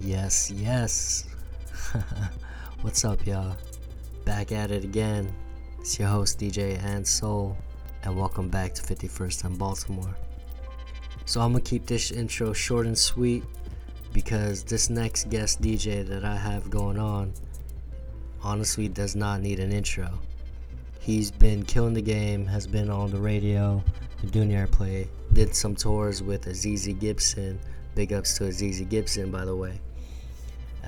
Yes, yes. What's up, y'all? Back at it again. It's your host, DJ and Soul, and welcome back to 51st and Baltimore. So, I'm gonna keep this intro short and sweet because this next guest DJ that I have going on honestly does not need an intro. He's been killing the game, has been on the radio, been doing airplay, did some tours with Azizi Gibson. Big ups to Azizi Gibson, by the way.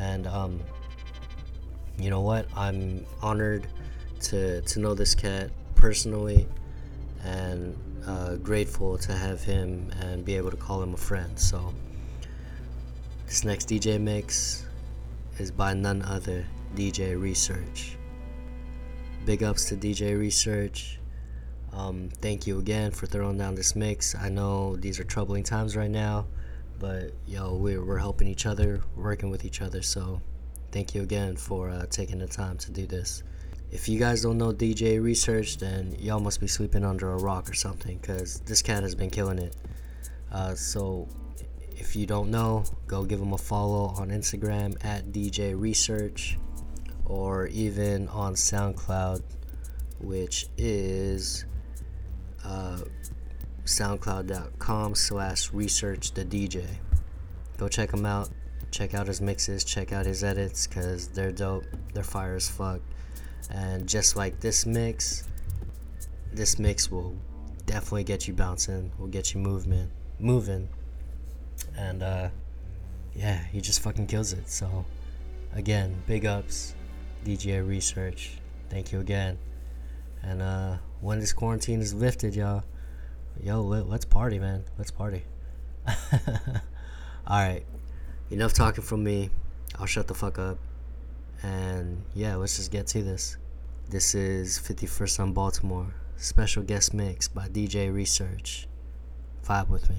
And um, you know what? I'm honored to to know this cat personally, and uh, grateful to have him and be able to call him a friend. So this next DJ mix is by none other DJ Research. Big ups to DJ Research. Um, thank you again for throwing down this mix. I know these are troubling times right now, but yo, we're, we're helping each other, working with each other. So thank you again for uh, taking the time to do this. If you guys don't know DJ Research, then y'all must be sleeping under a rock or something, because this cat has been killing it. Uh, so if you don't know, go give him a follow on Instagram at DJ Research or even on SoundCloud, which is uh, soundcloud.com slash research the DJ. Go check him out. Check out his mixes, check out his edits, because they're dope. They're fire as fuck. And just like this mix, this mix will definitely get you bouncing, will get you movement, moving. And uh, yeah, he just fucking kills it. So again, big ups, DJ Research. Thank you again. And uh, when this quarantine is lifted, y'all, yo, let, let's party, man. Let's party. All right, enough talking from me. I'll shut the fuck up. And yeah, let's just get to this. This is 51st on Baltimore, special guest mix by DJ Research. Vibe with me.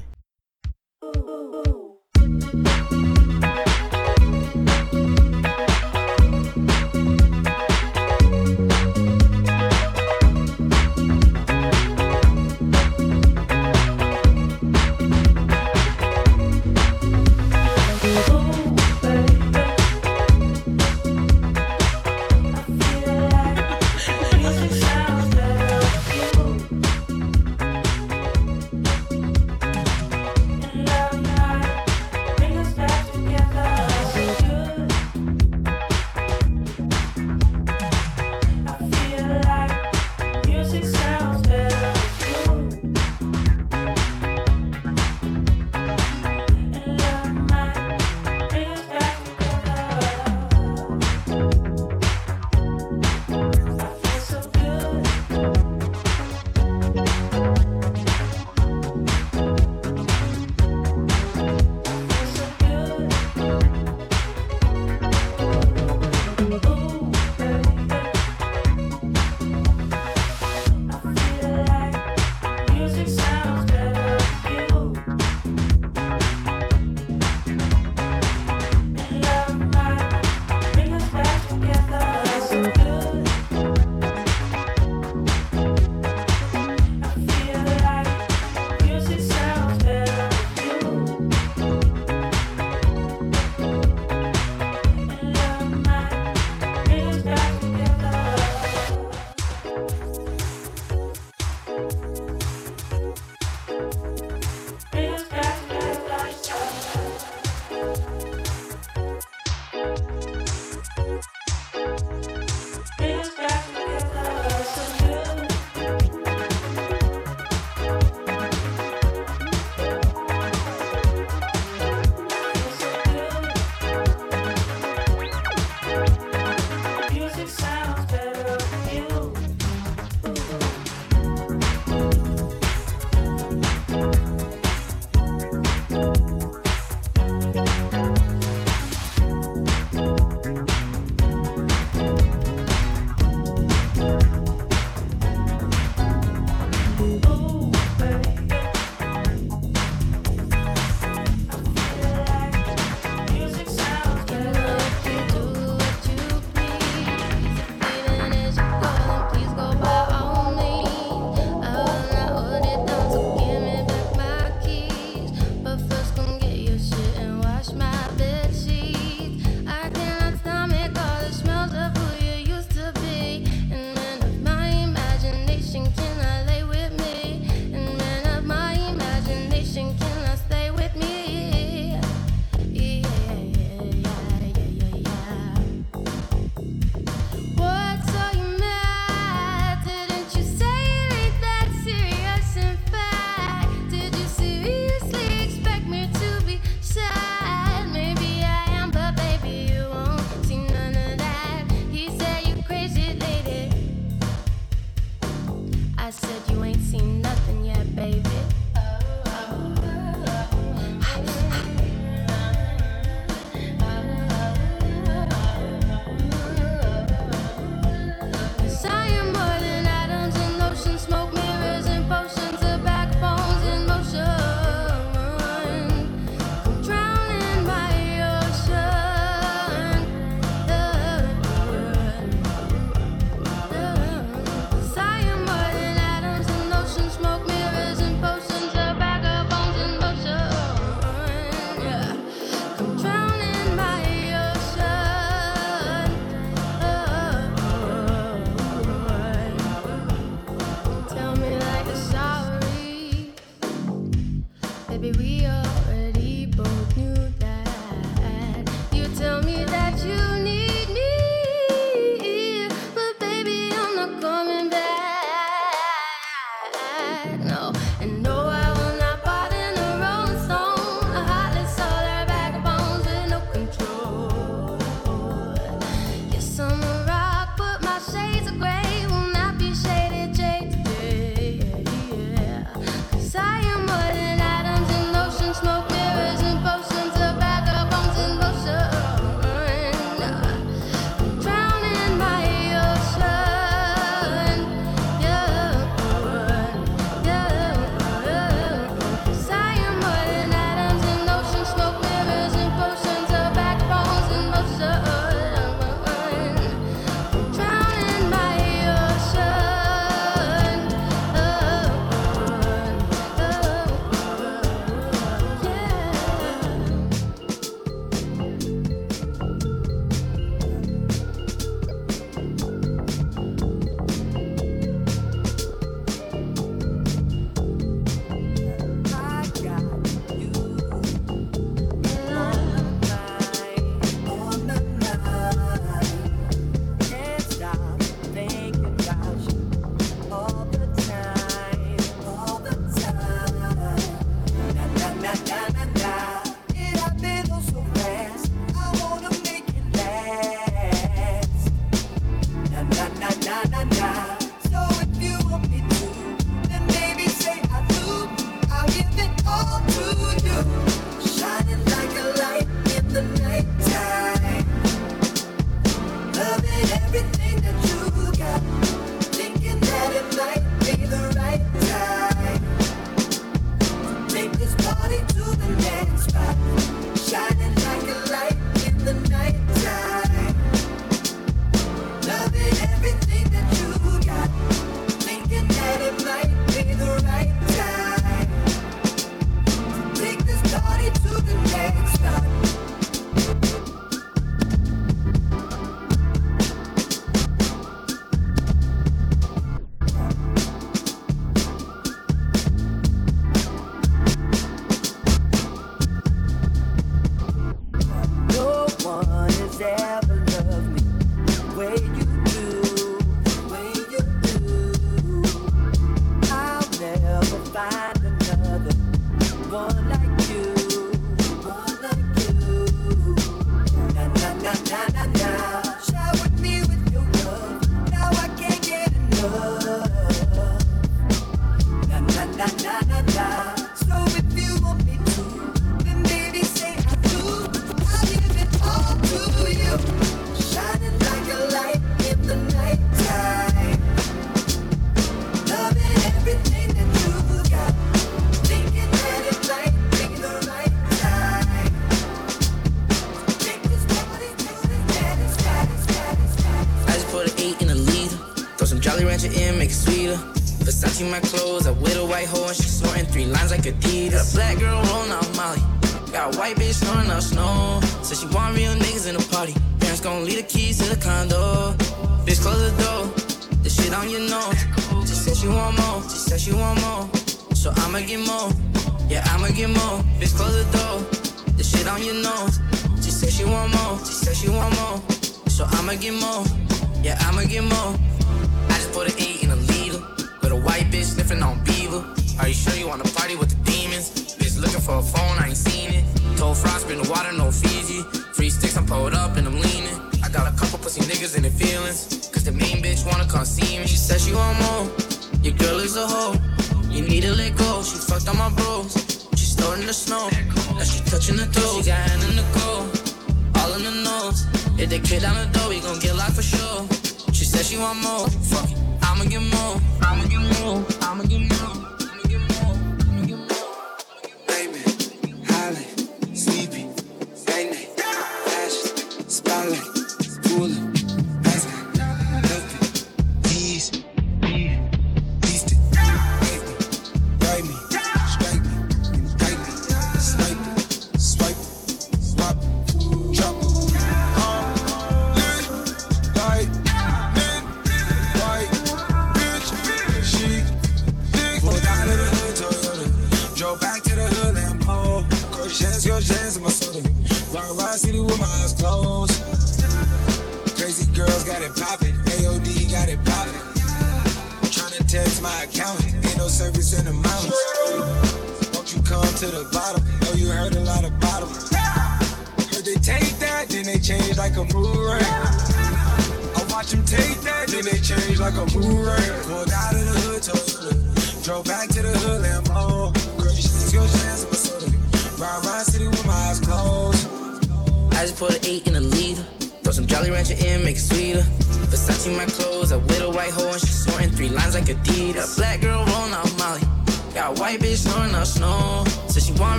I'ma get more. I'ma get more.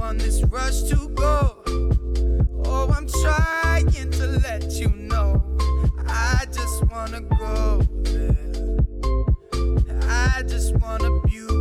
on this rush to go. Oh, I'm trying to let you know. I just wanna go there. I just wanna be.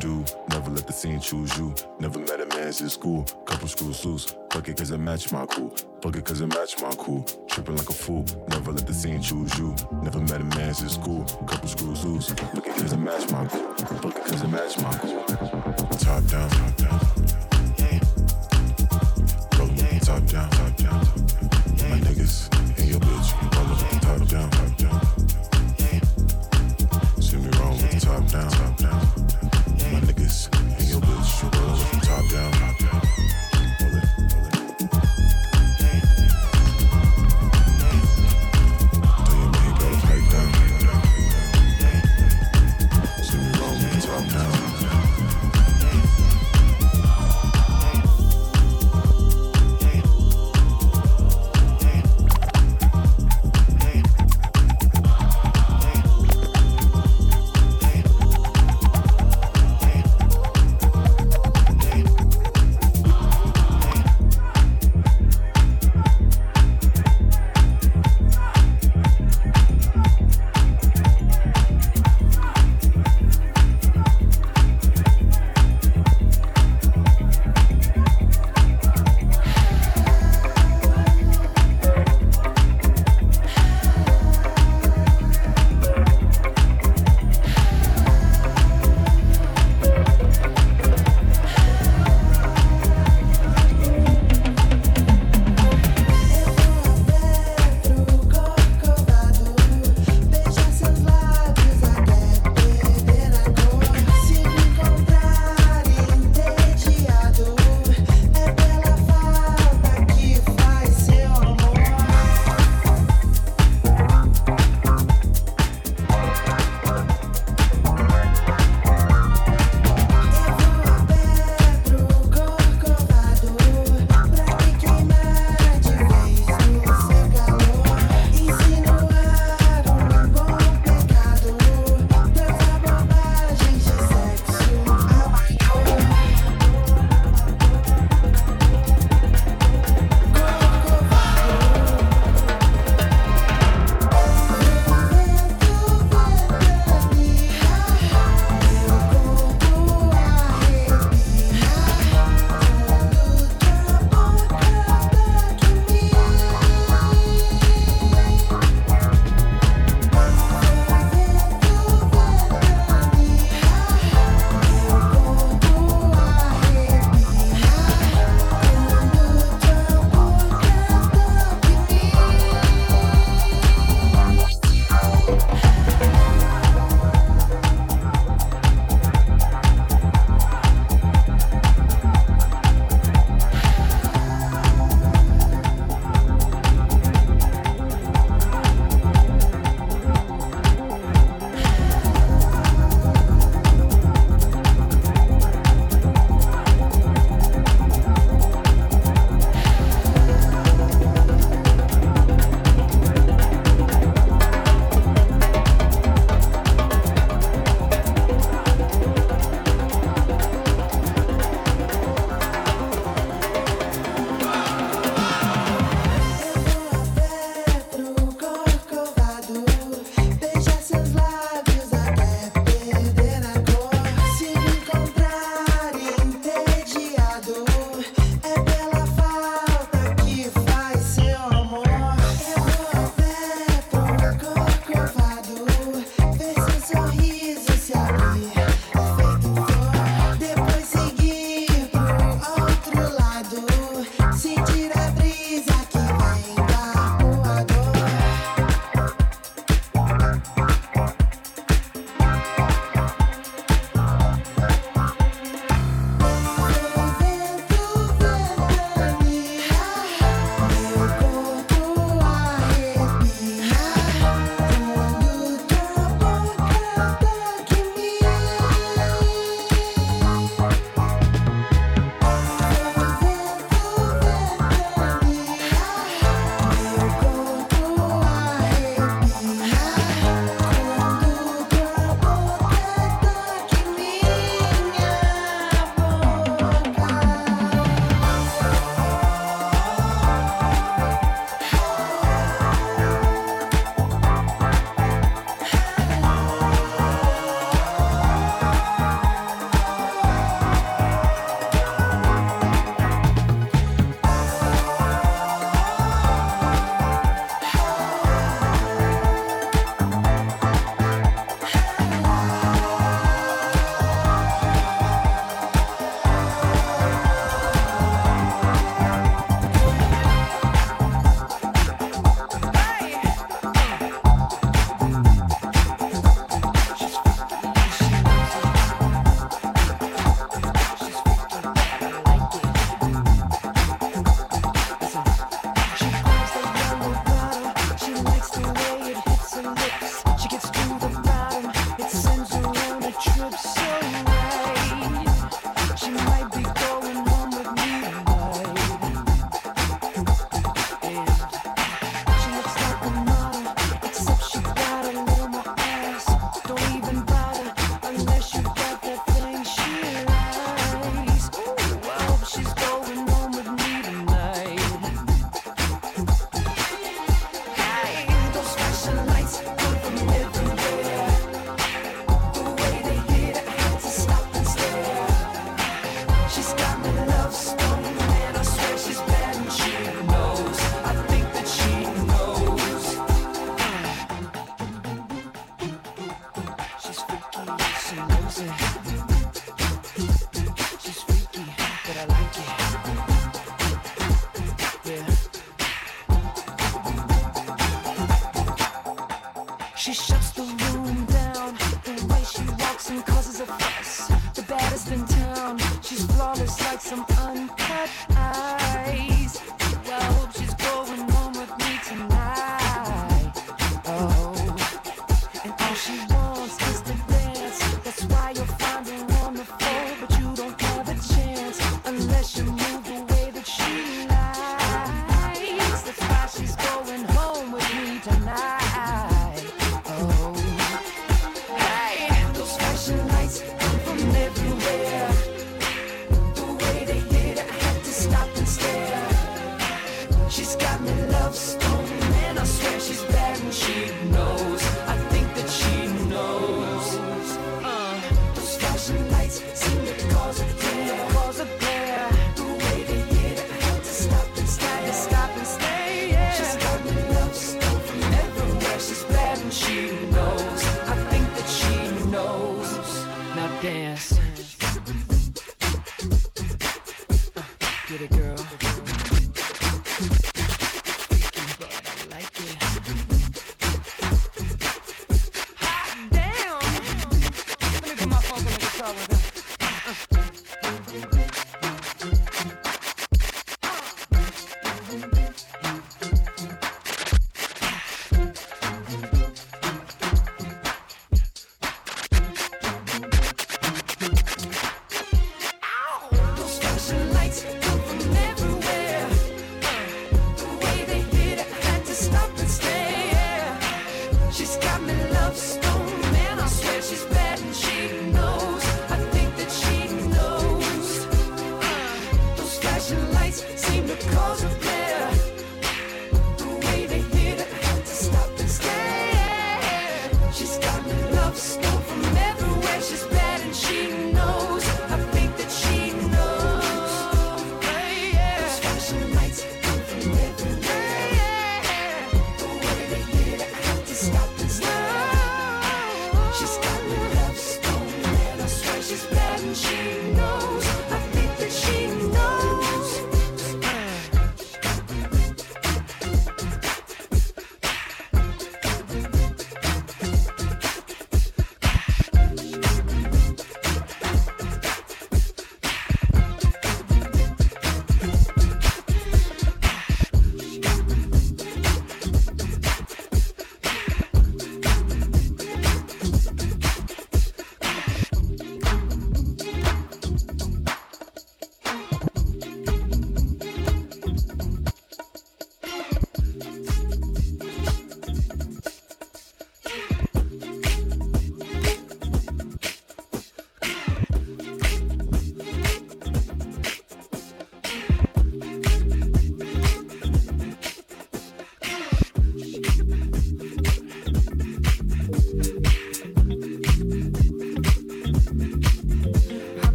do. Never let the scene choose you. Never met a man since school. Couple screws loose. Fuck it cause it match my cool. Fuck it cause it match my cool. Tripping like a fool. Never let the scene choose you. Never met a man since school. Couple screws loose. Fuck it cause it match my cool. Fuck it cause it match my cool. Top down, top down. Top down, top down. My niggas and your bitch. Roll yeah. top down, top down. See me roll with the top down, top down.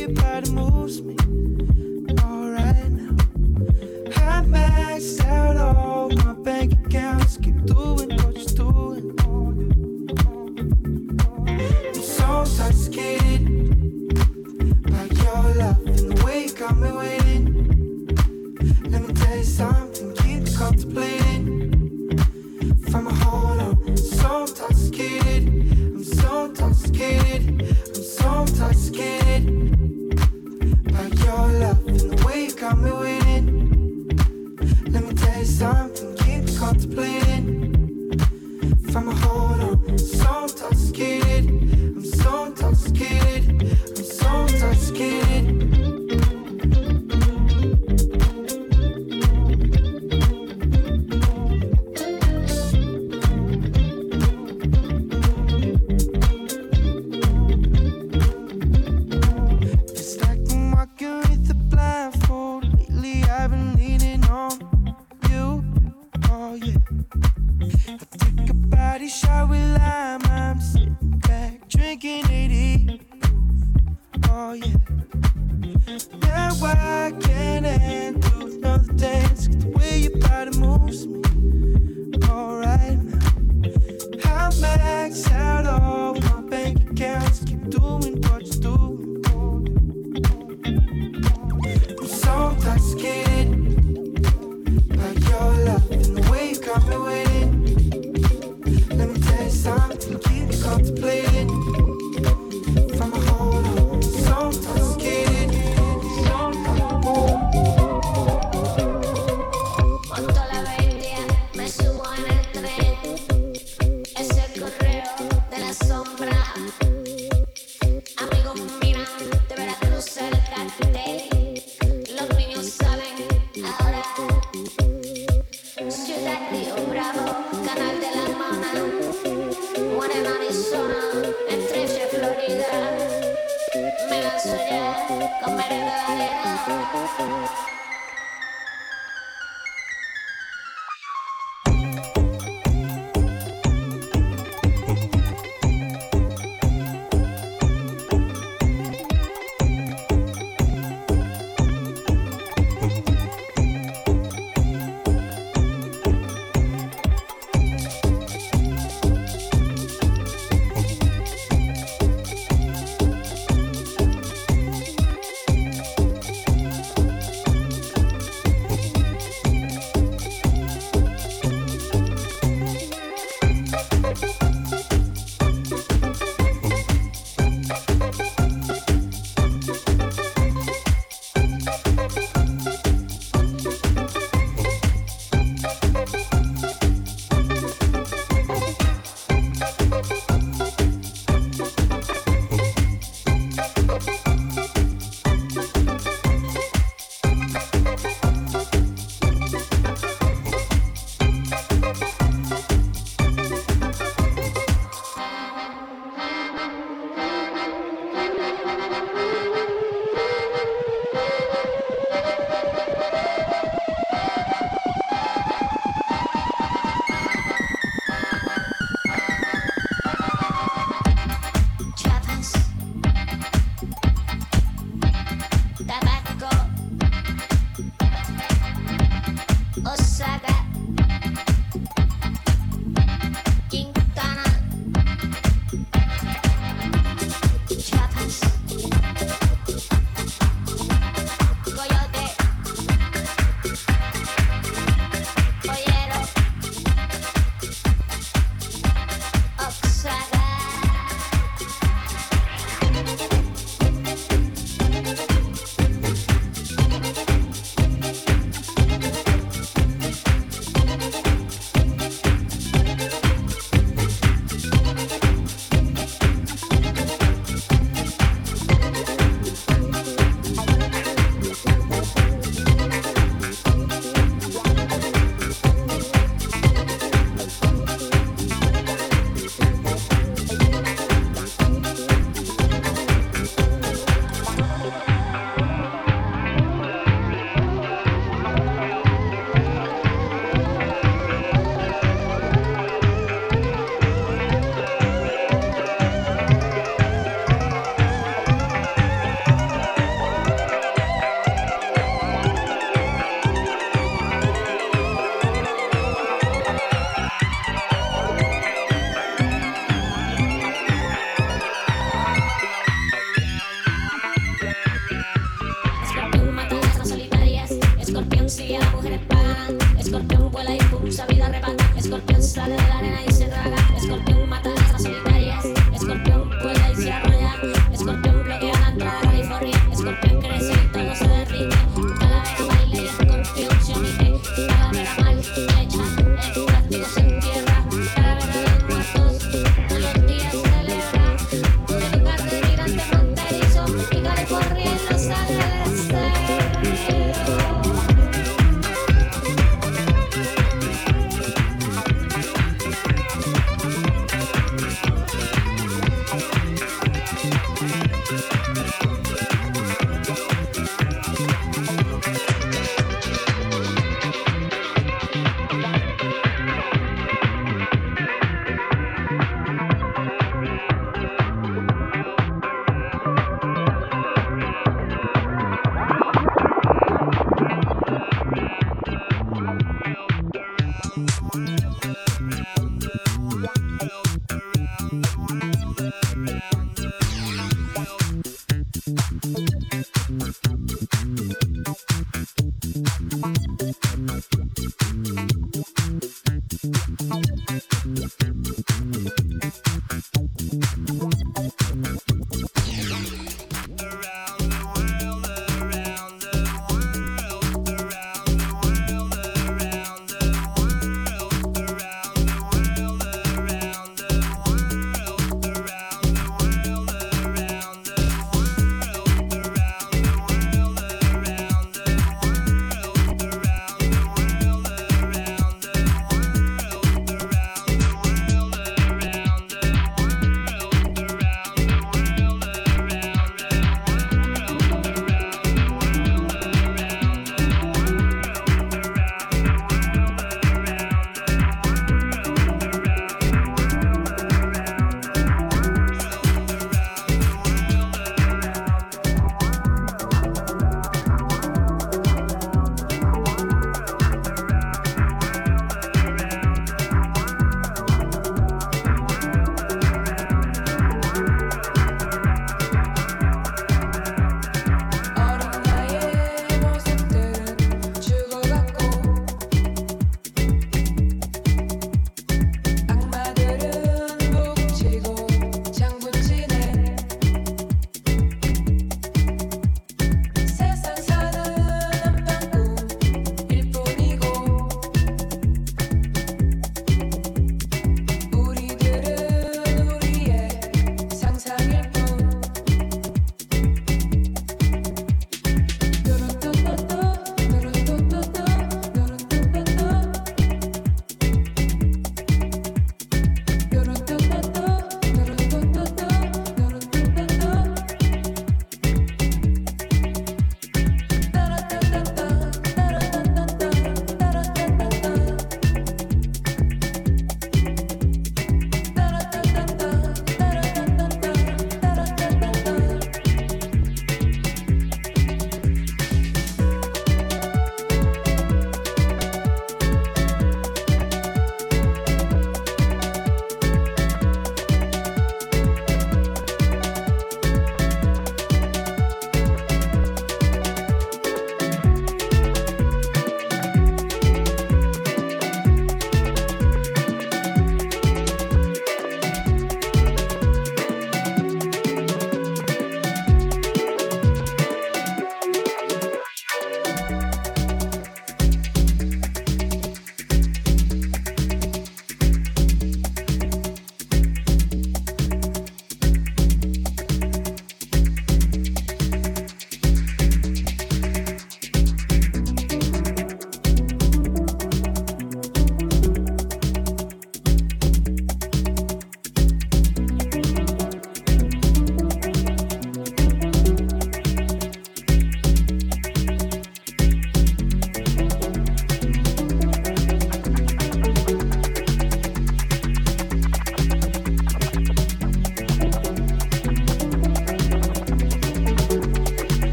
You're part of Me lanzo ya con merengue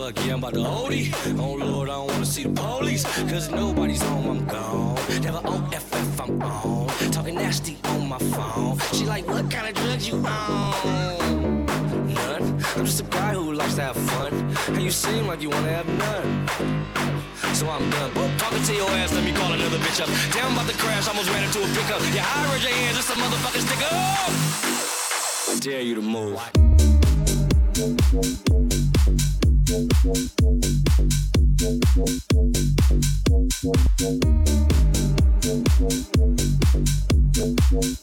fuck, yeah, I'm about to OD. Oh Lord, I don't wanna see the police. Cause nobody's home, I'm gone. Never OFF, I'm on. Talking nasty on my phone. She like, what kind of drugs you on? None. I'm just a guy who likes to have fun. And you seem like you wanna have none. So I'm done. Boop, talking to your ass, let me call another bitch up. Damn, about to crash, almost ran into a pickup. Yeah, I raise your hands, it's a motherfucking stick up. I dare you to move. Thank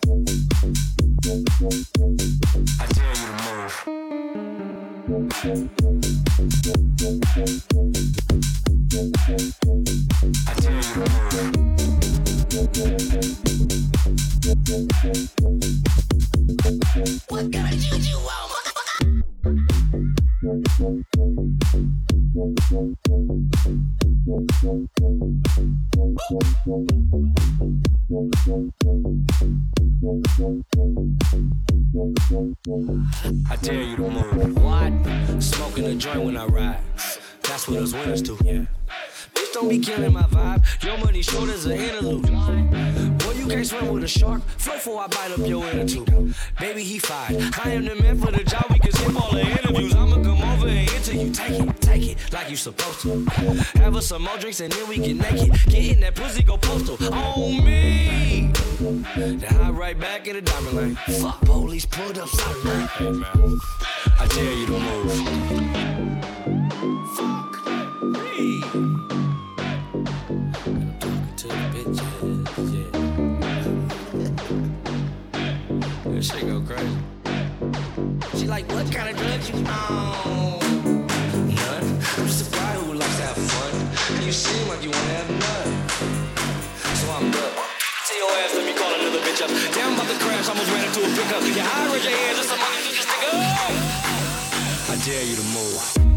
you. Supposed to. Have us some more drinks and then we get naked. Get in that pussy, go postal. On me. Then hop right back in the diamond lane. Fuck police, pulled up side. Hey man, I dare you to move. Bitch up. I'm about to crash, almost ran into a pickup. I raise your hands, a motherfucking stick up. I dare you to move.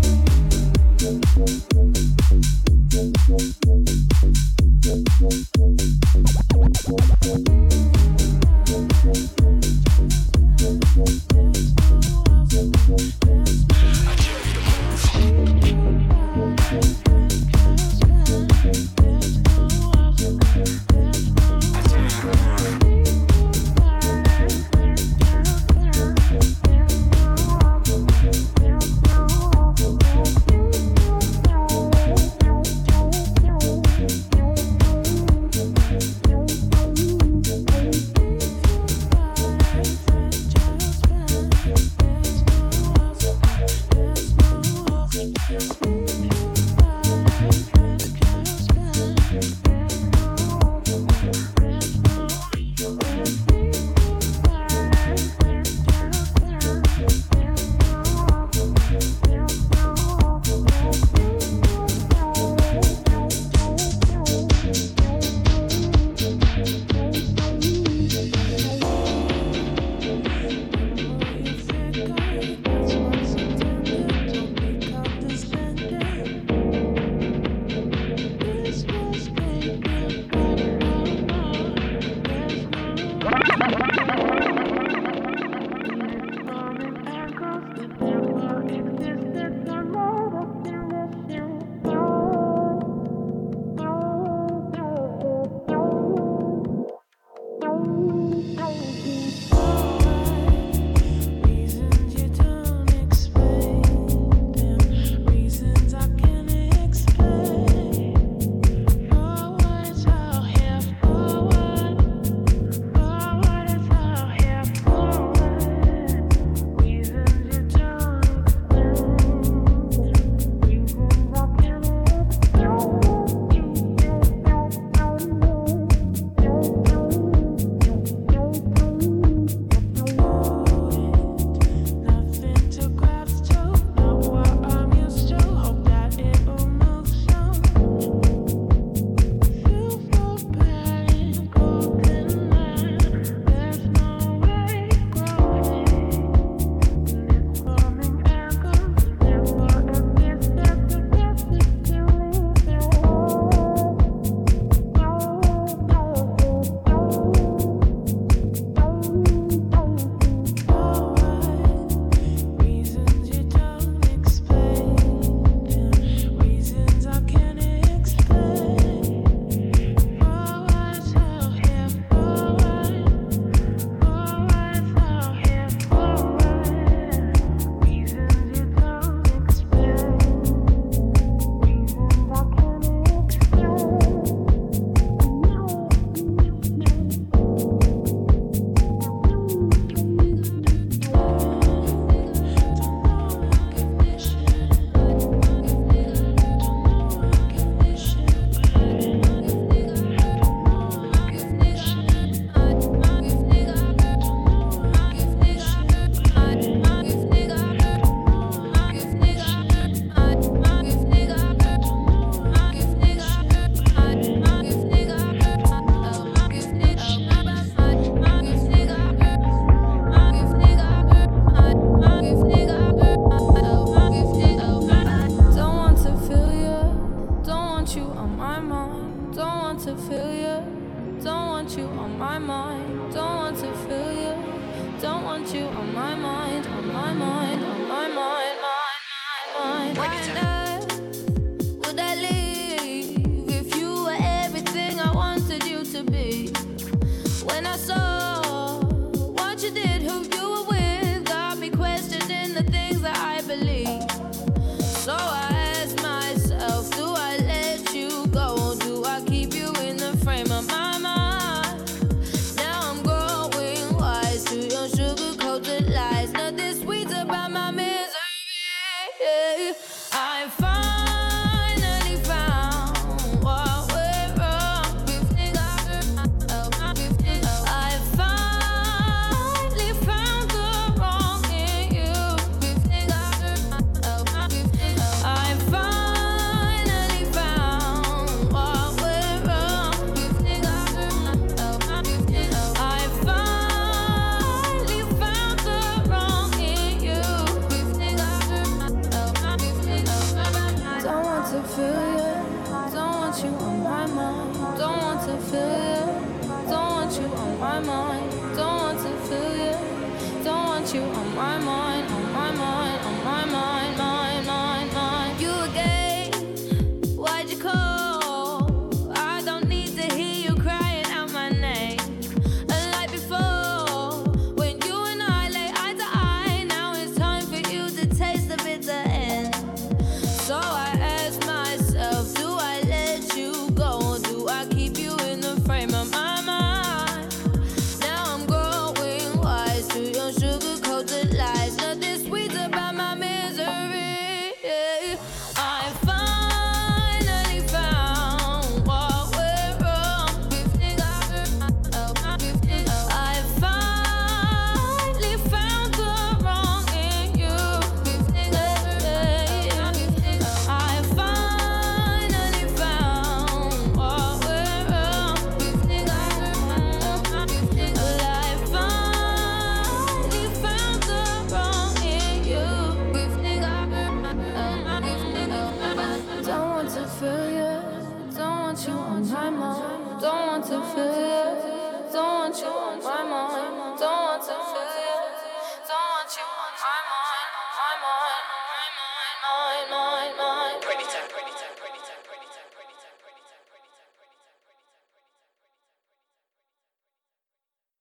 I find